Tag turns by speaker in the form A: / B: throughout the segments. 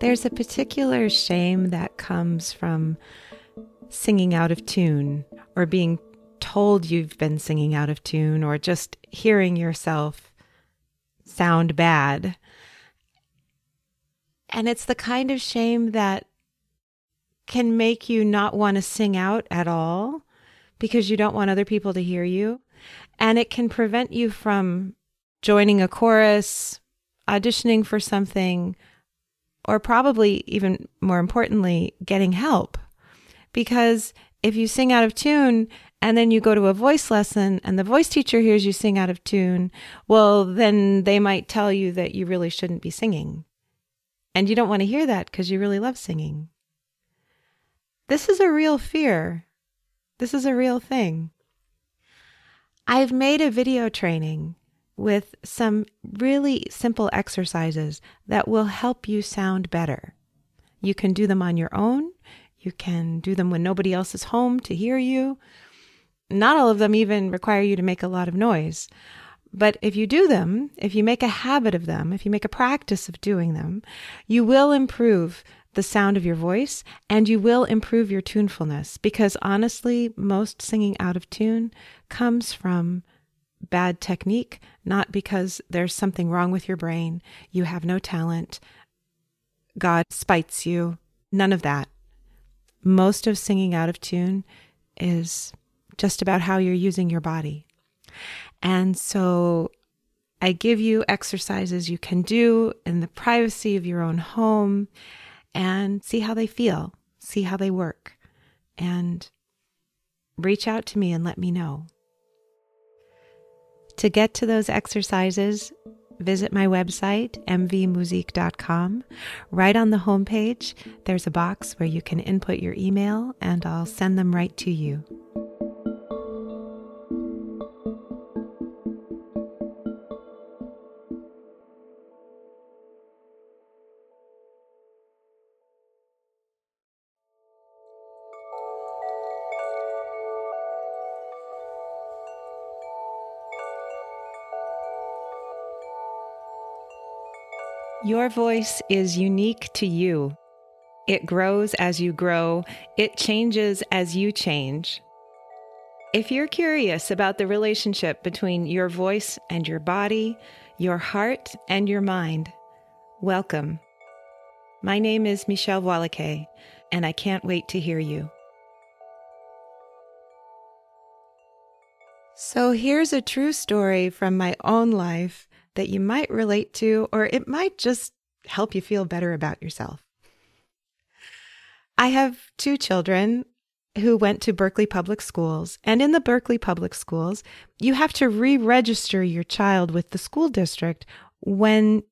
A: There's a particular shame that comes from singing out of tune or being told you've been singing out of tune or just hearing yourself sound bad. And it's the kind of shame that can make you not want to sing out at all because you don't want other people to hear you. And it can prevent you from joining a chorus, auditioning for something, or probably even more importantly, getting help. Because if you sing out of tune and then you go to a voice lesson and the voice teacher hears you sing out of tune, well, then they might tell you that you really shouldn't be singing. And you don't want to hear that because you really love singing. This is a real fear. This is a real thing. I've made a video training with some really simple exercises that will help you sound better. You can do them on your own. You can do them when nobody else is home to hear you. Not all of them even require you to make a lot of noise. But if you do them, if you make a habit of them, if you make a practice of doing them, you will improve the sound of your voice and you will improve your tunefulness because honestly, most singing out of tune comes from bad technique, not because there's something wrong with your brain, you have no talent, God spites you, none of that. Most of singing out of tune is just about how you're using your body. And so I give you exercises you can do in the privacy of your own home and see how they feel, see how they work, and reach out to me and let me know. To get to those exercises, visit my website, mvmusik.com. Right on the homepage, there's a box where you can input your email and I'll send them right to you. Your voice is unique to you. It grows as you grow, it changes as you change. If you're curious about the relationship between your voice and your body, your heart and your mind, welcome. My name is Michèle Voillequé, and I can't wait to hear you. So here's a true story from my own life that you might relate to, or it might just help you feel better about yourself. I have two children who went to Berkeley Public Schools. And in the Berkeley Public Schools, you have to re register your child with the school district when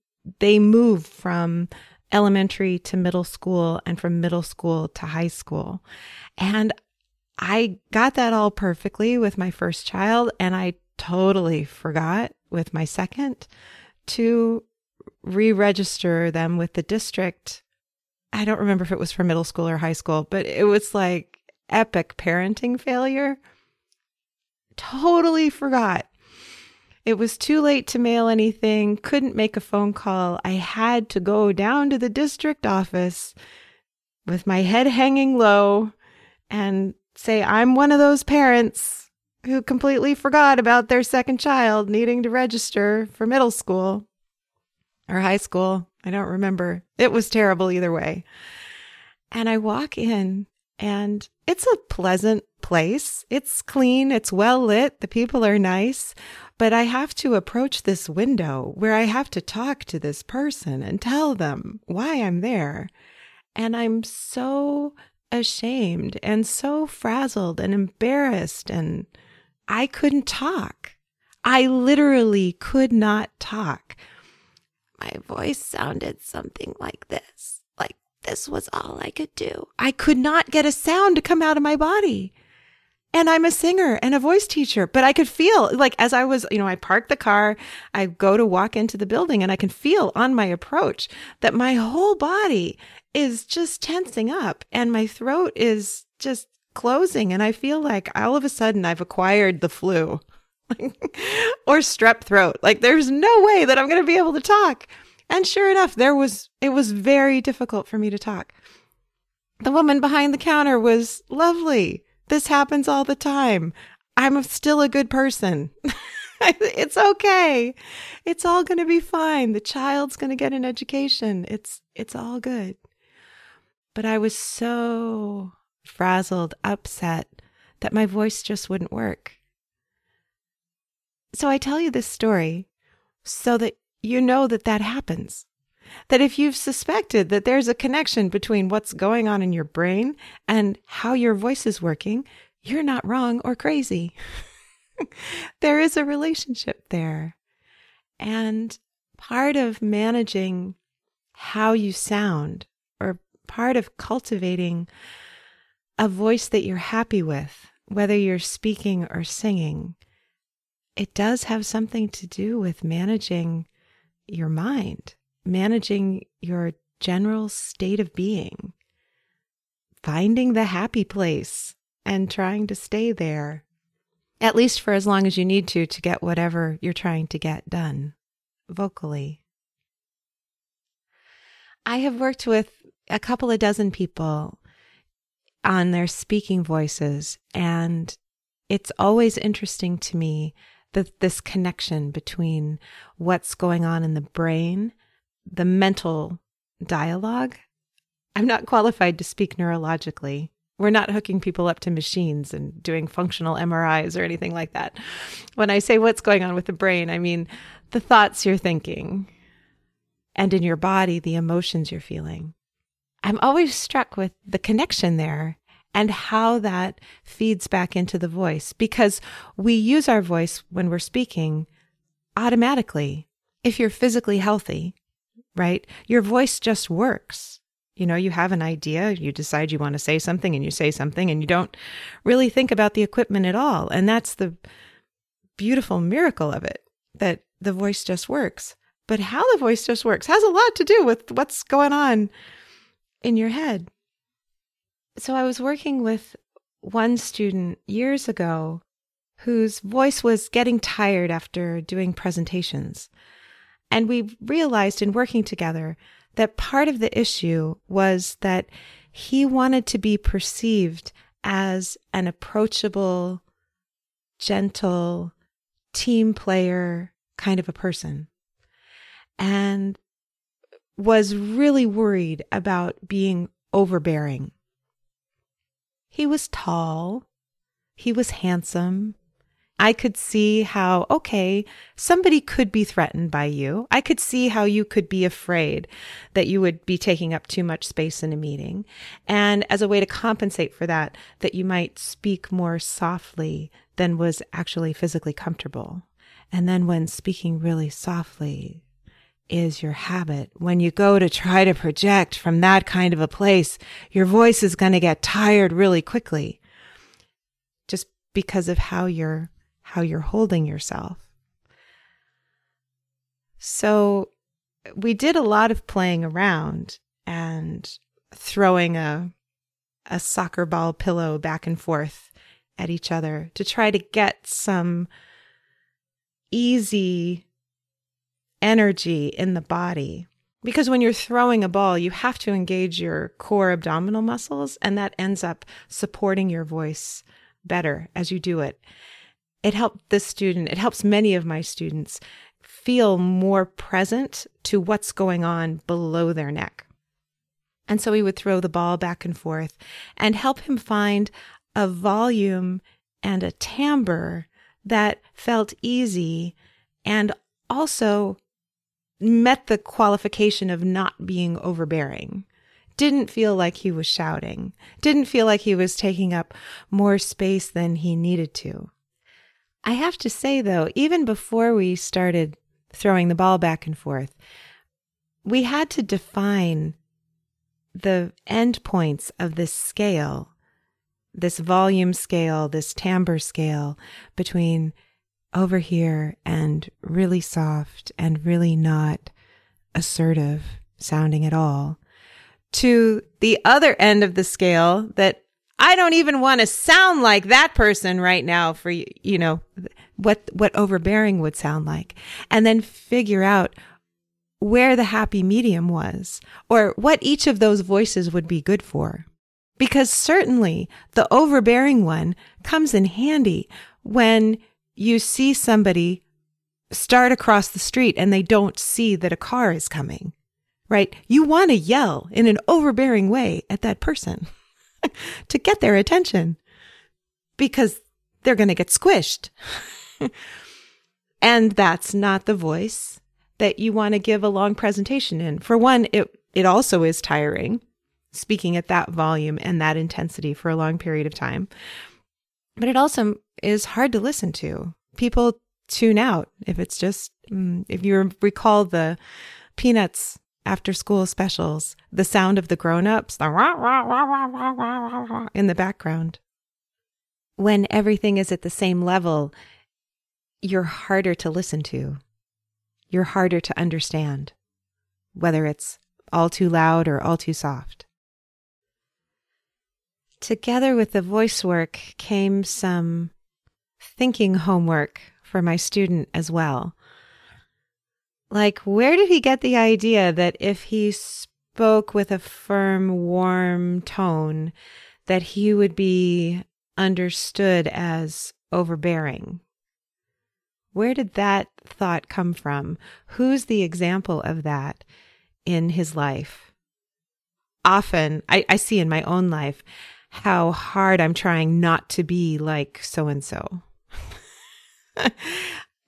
A: they move from elementary to middle school and from middle school to high school. And I got that all perfectly with my first child, and I totally forgot with my second to re register them with the district. I don't remember if it was for middle school or high school, but it was like epic parenting failure. Totally forgot. It was too late to mail anything, couldn't make a phone call. I had to go down to the district office with my head hanging low and say, I'm one of those parents who completely forgot about their second child needing to register for middle school or high school. I don't remember. It was terrible either way. And I walk in and it's a pleasant place. It's clean. It's well lit. The people are nice. But I have to approach this window where I have to talk to this person and tell them why I'm there. And I'm so ashamed and so frazzled and embarrassed and I couldn't talk. I literally could not talk. My voice sounded something like this. Like this was all I could do. I could not get a sound to come out of my body. And I'm a singer and a voice teacher, but I could feel like as I was, you know, I park the car, I go to walk into the building and I can feel on my approach that my whole body is just tensing up and my throat is just closing and I feel like all of a sudden I've acquired the flu or strep throat. Like there's no way that I'm going to be able to talk. And sure enough, there was, it was very difficult for me to talk. The woman behind the counter was lovely. This happens all the time. I'm still a good person. it's okay. It's all going to be fine. The child's going to get an education. It's it's all good. But I was so frazzled, upset that my voice just wouldn't work. So I tell you this story so that you know that that happens. That if you've suspected that there's a connection between what's going on in your brain and how your voice is working, you're not wrong or crazy. there is a relationship there. And part of managing how you sound, or part of cultivating a voice that you're happy with, whether you're speaking or singing, it does have something to do with managing your mind, managing your general state of being, finding the happy place and trying to stay there at least for as long as you need to to get whatever you're trying to get done vocally. I have worked with a couple of dozen people on their speaking voices, and it's always interesting to me that this connection between what's going on in the brain, the mental dialogue. I'm not qualified to speak neurologically, we're not hooking people up to machines and doing functional MRIs or anything like that. When I say what's going on with the brain, I mean the thoughts you're thinking and in your body, the emotions you're feeling. I'm always struck with the connection there and how that feeds back into the voice because we use our voice when we're speaking automatically. If you're physically healthy, right, your voice just works. You know, you have an idea, you decide you want to say something and you say something and you don't really think about the equipment at all. And that's the beautiful miracle of it that the voice just works. But how the voice just works has a lot to do with what's going on in your head. So I was working with one student years ago whose voice was getting tired after doing presentations. And we realized in working together that part of the issue was that he wanted to be perceived as an approachable, gentle, team player kind of a person. And was really worried about being overbearing. He was tall. He was handsome. I could see how, okay, somebody could be threatened by you. I could see how you could be afraid that you would be taking up too much space in a meeting. And as a way to compensate for that, that you might speak more softly than was actually physically comfortable. And then when speaking really softly is your habit, when you go to try to project from that kind of a place, your voice is going to get tired really quickly just because of how you're how you're holding yourself. So we did a lot of playing around and throwing a a soccer ball pillow back and forth at each other to try to get some easy energy in the body. Because when you're throwing a ball, you have to engage your core abdominal muscles, and that ends up supporting your voice better as you do it it helped this student, it helps many of my students feel more present to what's going on below their neck. And so we would throw the ball back and forth and help him find a volume and a timbre that felt easy and also met the qualification of not being overbearing. Didn't feel like he was shouting, didn't feel like he was taking up more space than he needed to. I have to say, though, even before we started throwing the ball back and forth, we had to define the endpoints of this scale, this volume scale, this timbre scale between over here and really soft and really not assertive sounding at all to the other end of the scale that I don't even want to sound like that person right now for you know what what overbearing would sound like and then figure out where the happy medium was or what each of those voices would be good for. Because certainly the overbearing one comes in handy when you see somebody start across the street and they don't see that a car is coming, right? You want to yell in an overbearing way at that person to get their attention because they're going to get squished. and that's not the voice that you want to give a long presentation in. For one, it, it also is tiring speaking at that volume and that intensity for a long period of time. But it also is hard to listen to. People tune out if it's just, mm, if you recall the Peanuts after school specials, the sound of the grown ups in the background. When everything is at the same level, you're harder to listen to. You're harder to understand, whether it's all too loud or all too soft. Together with the voice work came some thinking homework for my student as well. Like, where did he get the idea that if he spoke with a firm, warm tone, that he would be understood as overbearing? Where did that thought come from? Who's the example of that in his life? Often, I, I see in my own life how hard I'm trying not to be like so and so.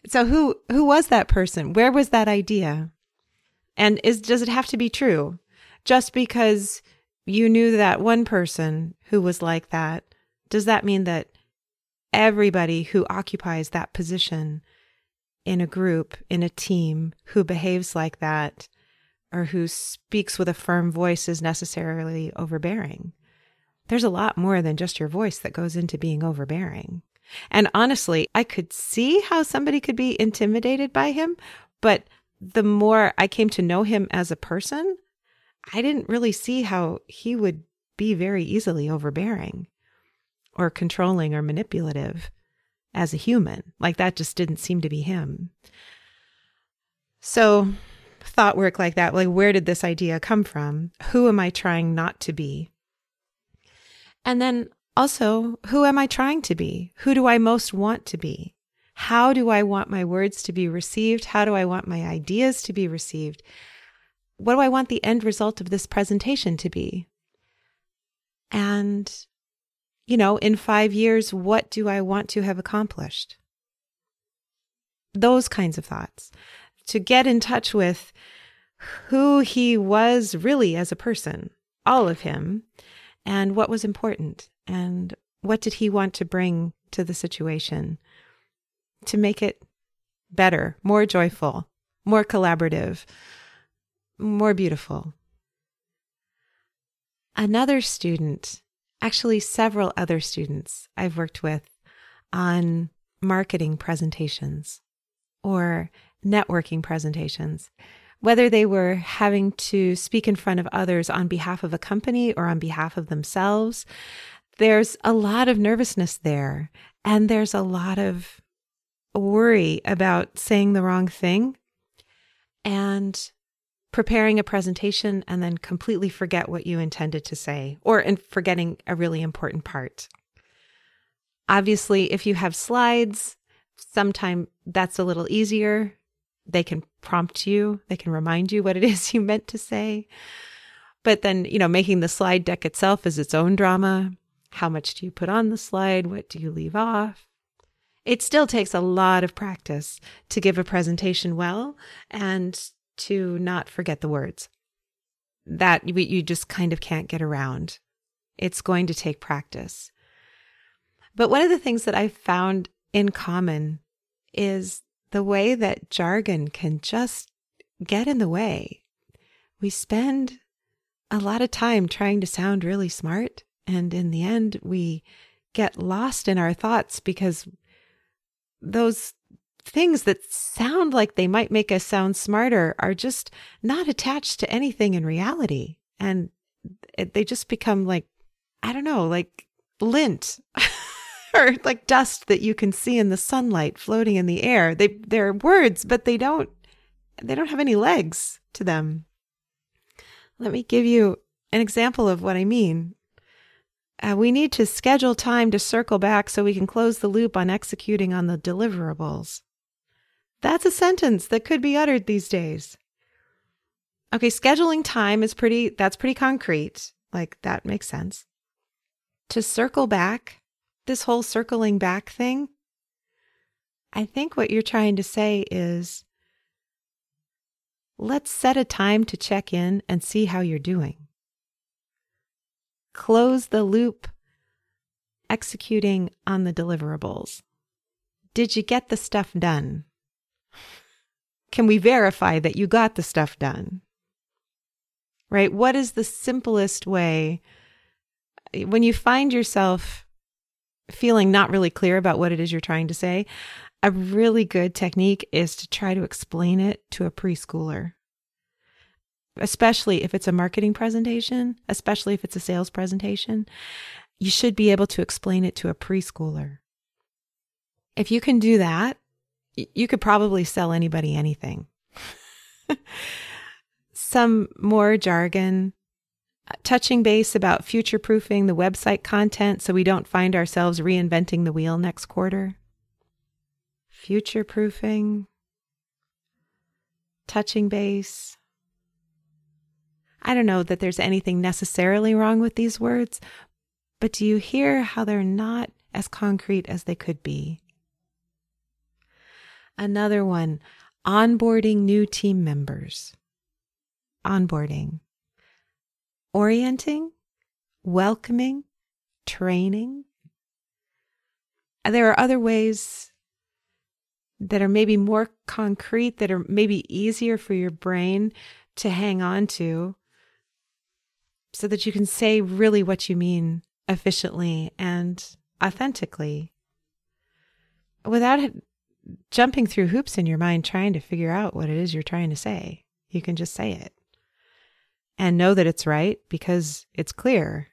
A: So who who was that person? Where was that idea? And is does it have to be true? Just because you knew that one person who was like that, does that mean that everybody who occupies that position in a group, in a team, who behaves like that, or who speaks with a firm voice is necessarily overbearing? There's a lot more than just your voice that goes into being overbearing. And honestly, I could see how somebody could be intimidated by him, but the more I came to know him as a person, I didn't really see how he would be very easily overbearing or controlling or manipulative as a human. Like that just didn't seem to be him. So, thought work like that, like where did this idea come from? Who am I trying not to be? And then also, who am I trying to be? Who do I most want to be? How do I want my words to be received? How do I want my ideas to be received? What do I want the end result of this presentation to be? And, you know, in five years, what do I want to have accomplished? Those kinds of thoughts. To get in touch with who he was really as a person, all of him, and what was important and what did he want to bring to the situation to make it better, more joyful, more collaborative, more beautiful. Another student, actually, several other students I've worked with on marketing presentations or networking presentations, whether they were having to speak in front of others on behalf of a company or on behalf of themselves, there's a lot of nervousness there. And there's a lot of worry about saying the wrong thing and preparing a presentation and then completely forget what you intended to say or in forgetting a really important part. Obviously, if you have slides, sometime that's a little easier. They can prompt you, they can remind you what it is you meant to say. But then, you know, making the slide deck itself is its own drama. How much do you put on the slide? What do you leave off? It still takes a lot of practice to give a presentation well and to not forget the words. That you just kind of can't get around. It's going to take practice. But one of the things that I've found in common is the way that jargon can just get in the way. We spend a lot of time trying to sound really smart and in the end, we get lost in our thoughts because those things that sound like they might make us sound smarter are just not attached to anything in reality. And they just become like, I don't know, like lint. or like dust that you can see in the sunlight floating in the air. They they're words, but they don't they don't have any legs to them. Let me give you an example of what I mean. Uh, we need to schedule time to circle back so we can close the loop on executing on the deliverables. That's a sentence that could be uttered these days. Okay, scheduling time is pretty, that's pretty concrete. Like, that makes sense. To circle back, this whole circling back thing, I think what you're trying to say is let's set a time to check in and see how you're doing. Close the loop executing on the deliverables. Did you get the stuff done? Can we verify that you got the stuff done? Right? What is the simplest way when you find yourself feeling not really clear about what it is you're trying to say? A really good technique is to try to explain it to a preschooler, especially if it's a marketing presentation, especially if it's a sales presentation. You should be able to explain it to a preschooler. If you can do that, you could probably sell anybody anything. Some more jargon, uh, touching base about future proofing the website content so we don't find ourselves reinventing the wheel next quarter future proofing, touching base. I don't know that there's anything necessarily wrong with these words, but do you hear how they're not as concrete as they could be? Another one onboarding new team members. Onboarding. Orienting, welcoming, training. There are other ways that are maybe more concrete, that are maybe easier for your brain to hang on to so that you can say really what you mean efficiently and authentically without jumping through hoops in your mind trying to figure out what it is you're trying to say. You can just say it and know that it's right because it's clear.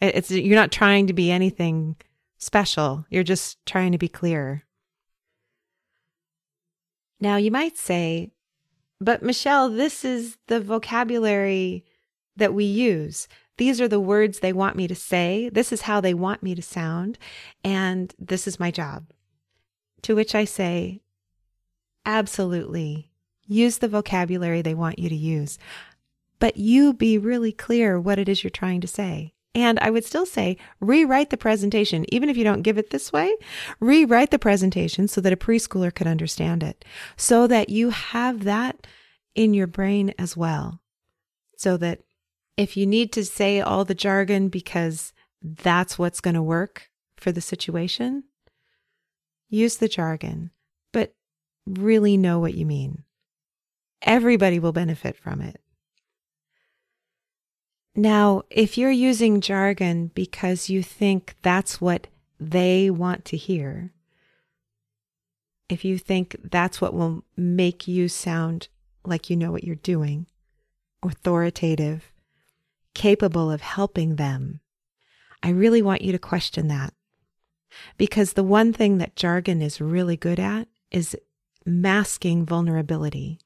A: It's you're not trying to be anything special. You're just trying to be clear. Now, you might say, but Michèle, this is the vocabulary that we use. These are the words they want me to say. This is how they want me to sound. And this is my job. To which I say, absolutely. Use the vocabulary they want you to use. But you be really clear what it is you're trying to say. And I would still say rewrite the presentation, even if you don't give it this way, rewrite the presentation so that a preschooler could understand it, so that you have that in your brain as well. So that if you need to say all the jargon because that's what's going to work for the situation, use the jargon, but really know what you mean. Everybody will benefit from it. Now, if you're using jargon because you think that's what they want to hear, if you think that's what will make you sound like you know what you're doing, authoritative, capable of helping them, I really want you to question that. Because the one thing that jargon is really good at is masking vulnerability.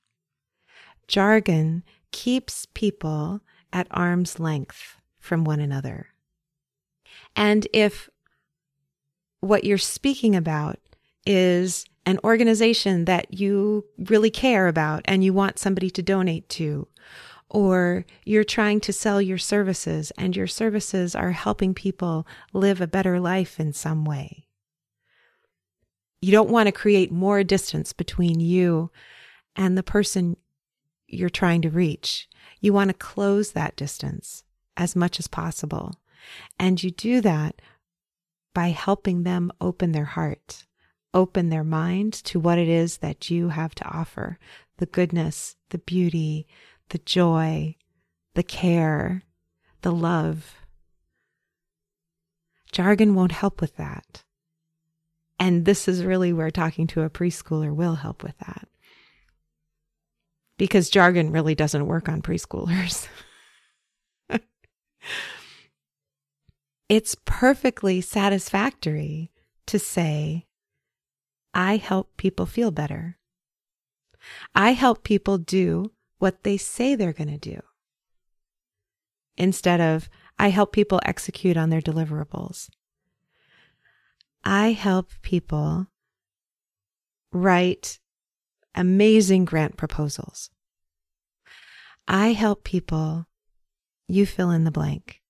A: Jargon keeps people at arm's length from one another. And if what you're speaking about is an organization that you really care about and you want somebody to donate to, or you're trying to sell your services and your services are helping people live a better life in some way. You don't want to create more distance between you and the person you're trying to reach. You want to close that distance as much as possible. And you do that by helping them open their heart, open their mind to what it is that you have to offer the goodness, the beauty, the joy, the care, the love. Jargon won't help with that. And this is really where talking to a preschooler will help with that because jargon really doesn't work on preschoolers. it's perfectly satisfactory to say, I help people feel better. I help people do what they say they're going to do instead of I help people execute on their deliverables. I help people write amazing grant proposals. I help people, you fill in the blank,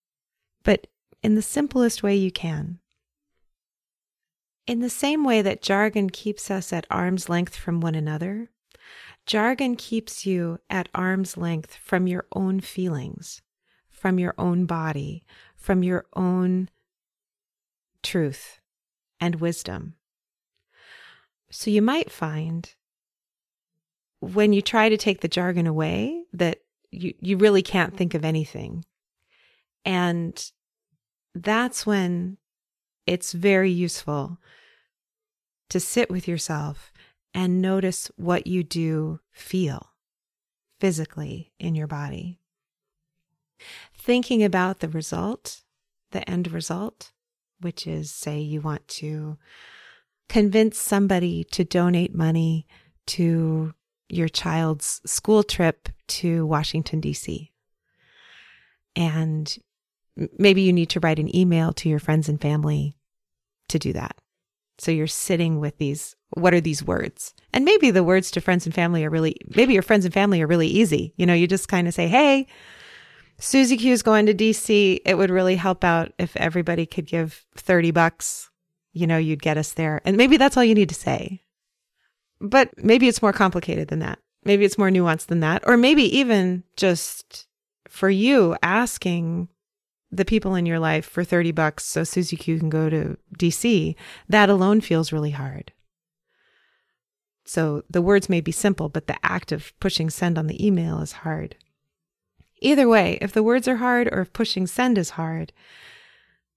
A: but in the simplest way you can. In the same way that jargon keeps us at arm's length from one another, jargon keeps you at arm's length from your own feelings, from your own body, from your own truth and wisdom. So you might find when you try to take the jargon away that you, you really can't think of anything. And that's when it's very useful to sit with yourself and notice what you do feel physically in your body. Thinking about the result, the end result, which is, say, you want to convince somebody to donate money to your child's school trip to Washington, D.C. And maybe you need to write an email to your friends and family to do that. So you're sitting with these what are these words? And maybe the words to friends and family are really maybe your friends and family are really easy. You know, you just kind of say, "Hey, Susie Q is going to DC. It would really help out if everybody could give 30 bucks. You know, you'd get us there." And maybe that's all you need to say. But maybe it's more complicated than that. Maybe it's more nuanced than that. Or maybe even just for you asking the people in your life for 30 bucks so Susie Q can go to DC, that alone feels really hard. So the words may be simple, but the act of pushing send on the email is hard. Either way, if the words are hard or if pushing send is hard,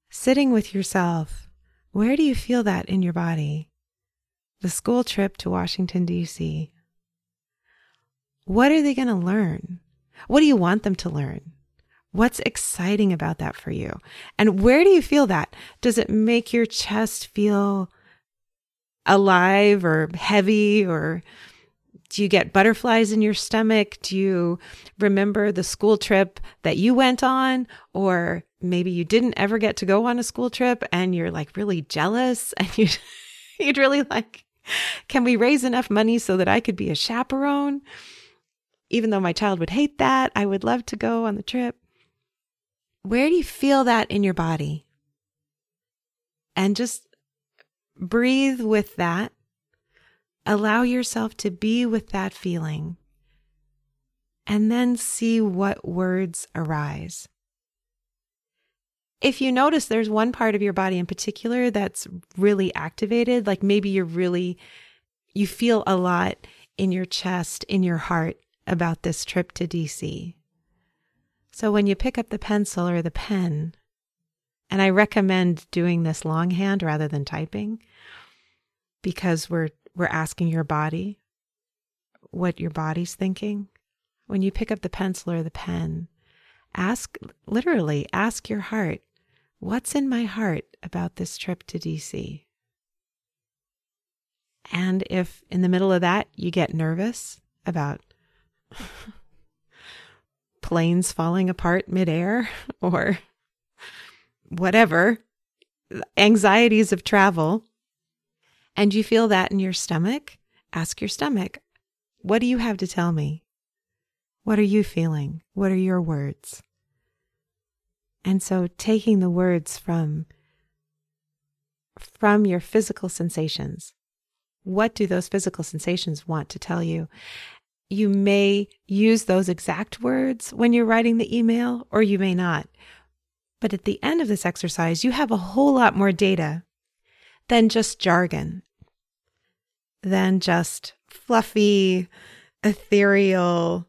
A: sitting with yourself, where do you feel that in your body? the school trip to Washington, D.C. What are they going to learn? What do you want them to learn? What's exciting about that for you? And where do you feel that? Does it make your chest feel alive or heavy or do you get butterflies in your stomach? Do you remember the school trip that you went on? Or maybe you didn't ever get to go on a school trip and you're like really jealous and you, you'd really like Can we raise enough money so that I could be a chaperone? Even though my child would hate that, I would love to go on the trip. Where do you feel that in your body? And just breathe with that. Allow yourself to be with that feeling. And then see what words arise if you notice there's one part of your body in particular that's really activated, like maybe you're really, you feel a lot in your chest, in your heart about this trip to DC. So when you pick up the pencil or the pen, and I recommend doing this longhand rather than typing because we're we're asking your body what your body's thinking. When you pick up the pencil or the pen, ask literally ask your heart What's in my heart about this trip to DC? And if in the middle of that you get nervous about planes falling apart midair or whatever, anxieties of travel, and you feel that in your stomach, ask your stomach, What do you have to tell me? What are you feeling? What are your words? And so taking the words from from your physical sensations. What do those physical sensations want to tell you? You may use those exact words when you're writing the email, or you may not. But at the end of this exercise, you have a whole lot more data than just jargon, than just fluffy, ethereal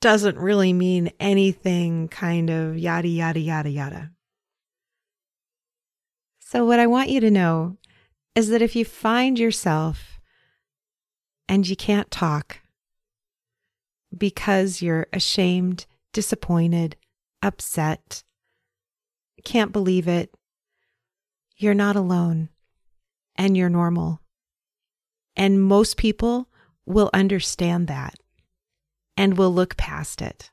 A: doesn't really mean anything kind of yada, yada, yada, yada. So, what I want you to know is that if you find yourself and you can't talk because you're ashamed, disappointed, upset, can't believe it, you're not alone and you're normal. And most people will understand that and will look past it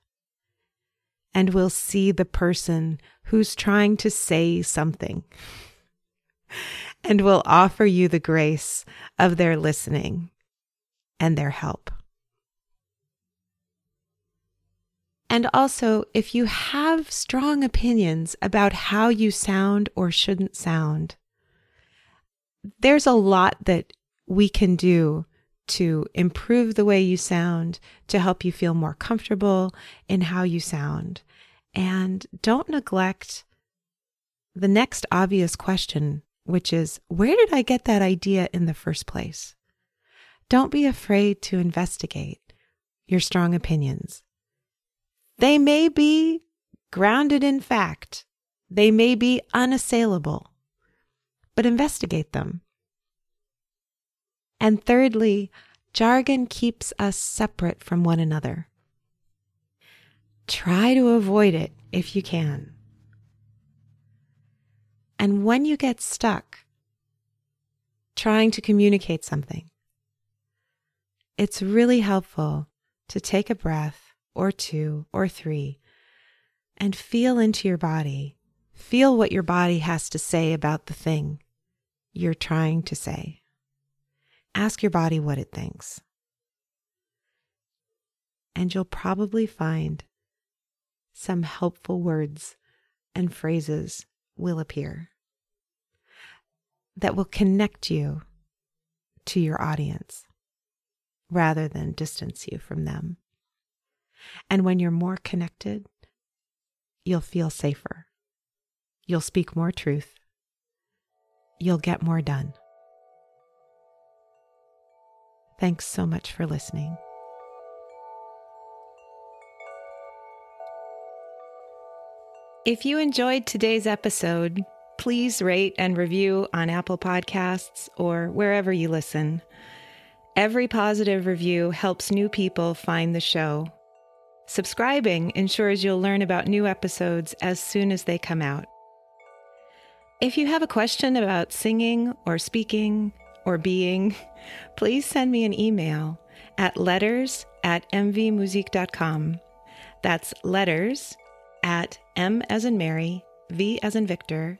A: and will see the person who's trying to say something and will offer you the grace of their listening and their help. And also, if you have strong opinions about how you sound or shouldn't sound, there's a lot that we can do to improve the way you sound, to help you feel more comfortable in how you sound. And don't neglect the next obvious question, which is where did I get that idea in the first place? Don't be afraid to investigate your strong opinions. They may be grounded in fact, they may be unassailable, but investigate them. And thirdly, jargon keeps us separate from one another. Try to avoid it if you can. And when you get stuck trying to communicate something, it's really helpful to take a breath or two or three and feel into your body. Feel what your body has to say about the thing you're trying to say. Ask your body what it thinks. And you'll probably find some helpful words and phrases will appear that will connect you to your audience rather than distance you from them. And when you're more connected, you'll feel safer. You'll speak more truth. You'll get more done. Thanks so much for listening. If you enjoyed today's episode, please rate and review on Apple Podcasts or wherever you listen. Every positive review helps new people find the show. Subscribing ensures you'll learn about new episodes as soon as they come out. If you have a question about singing or speaking or being, please send me an email at letters at mvmusik.com. That's letters at M as in Mary, V as in Victor,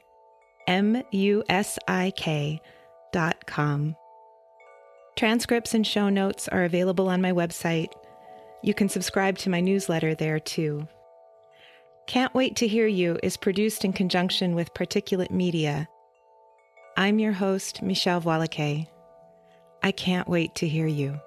A: M U S I K dot com. Transcripts and show notes are available on my website. You can subscribe to my newsletter there too. Can't Wait to Hear You is produced in conjunction with Particulate Media I'm your host, Michèle Voillequé. I can't wait to hear you.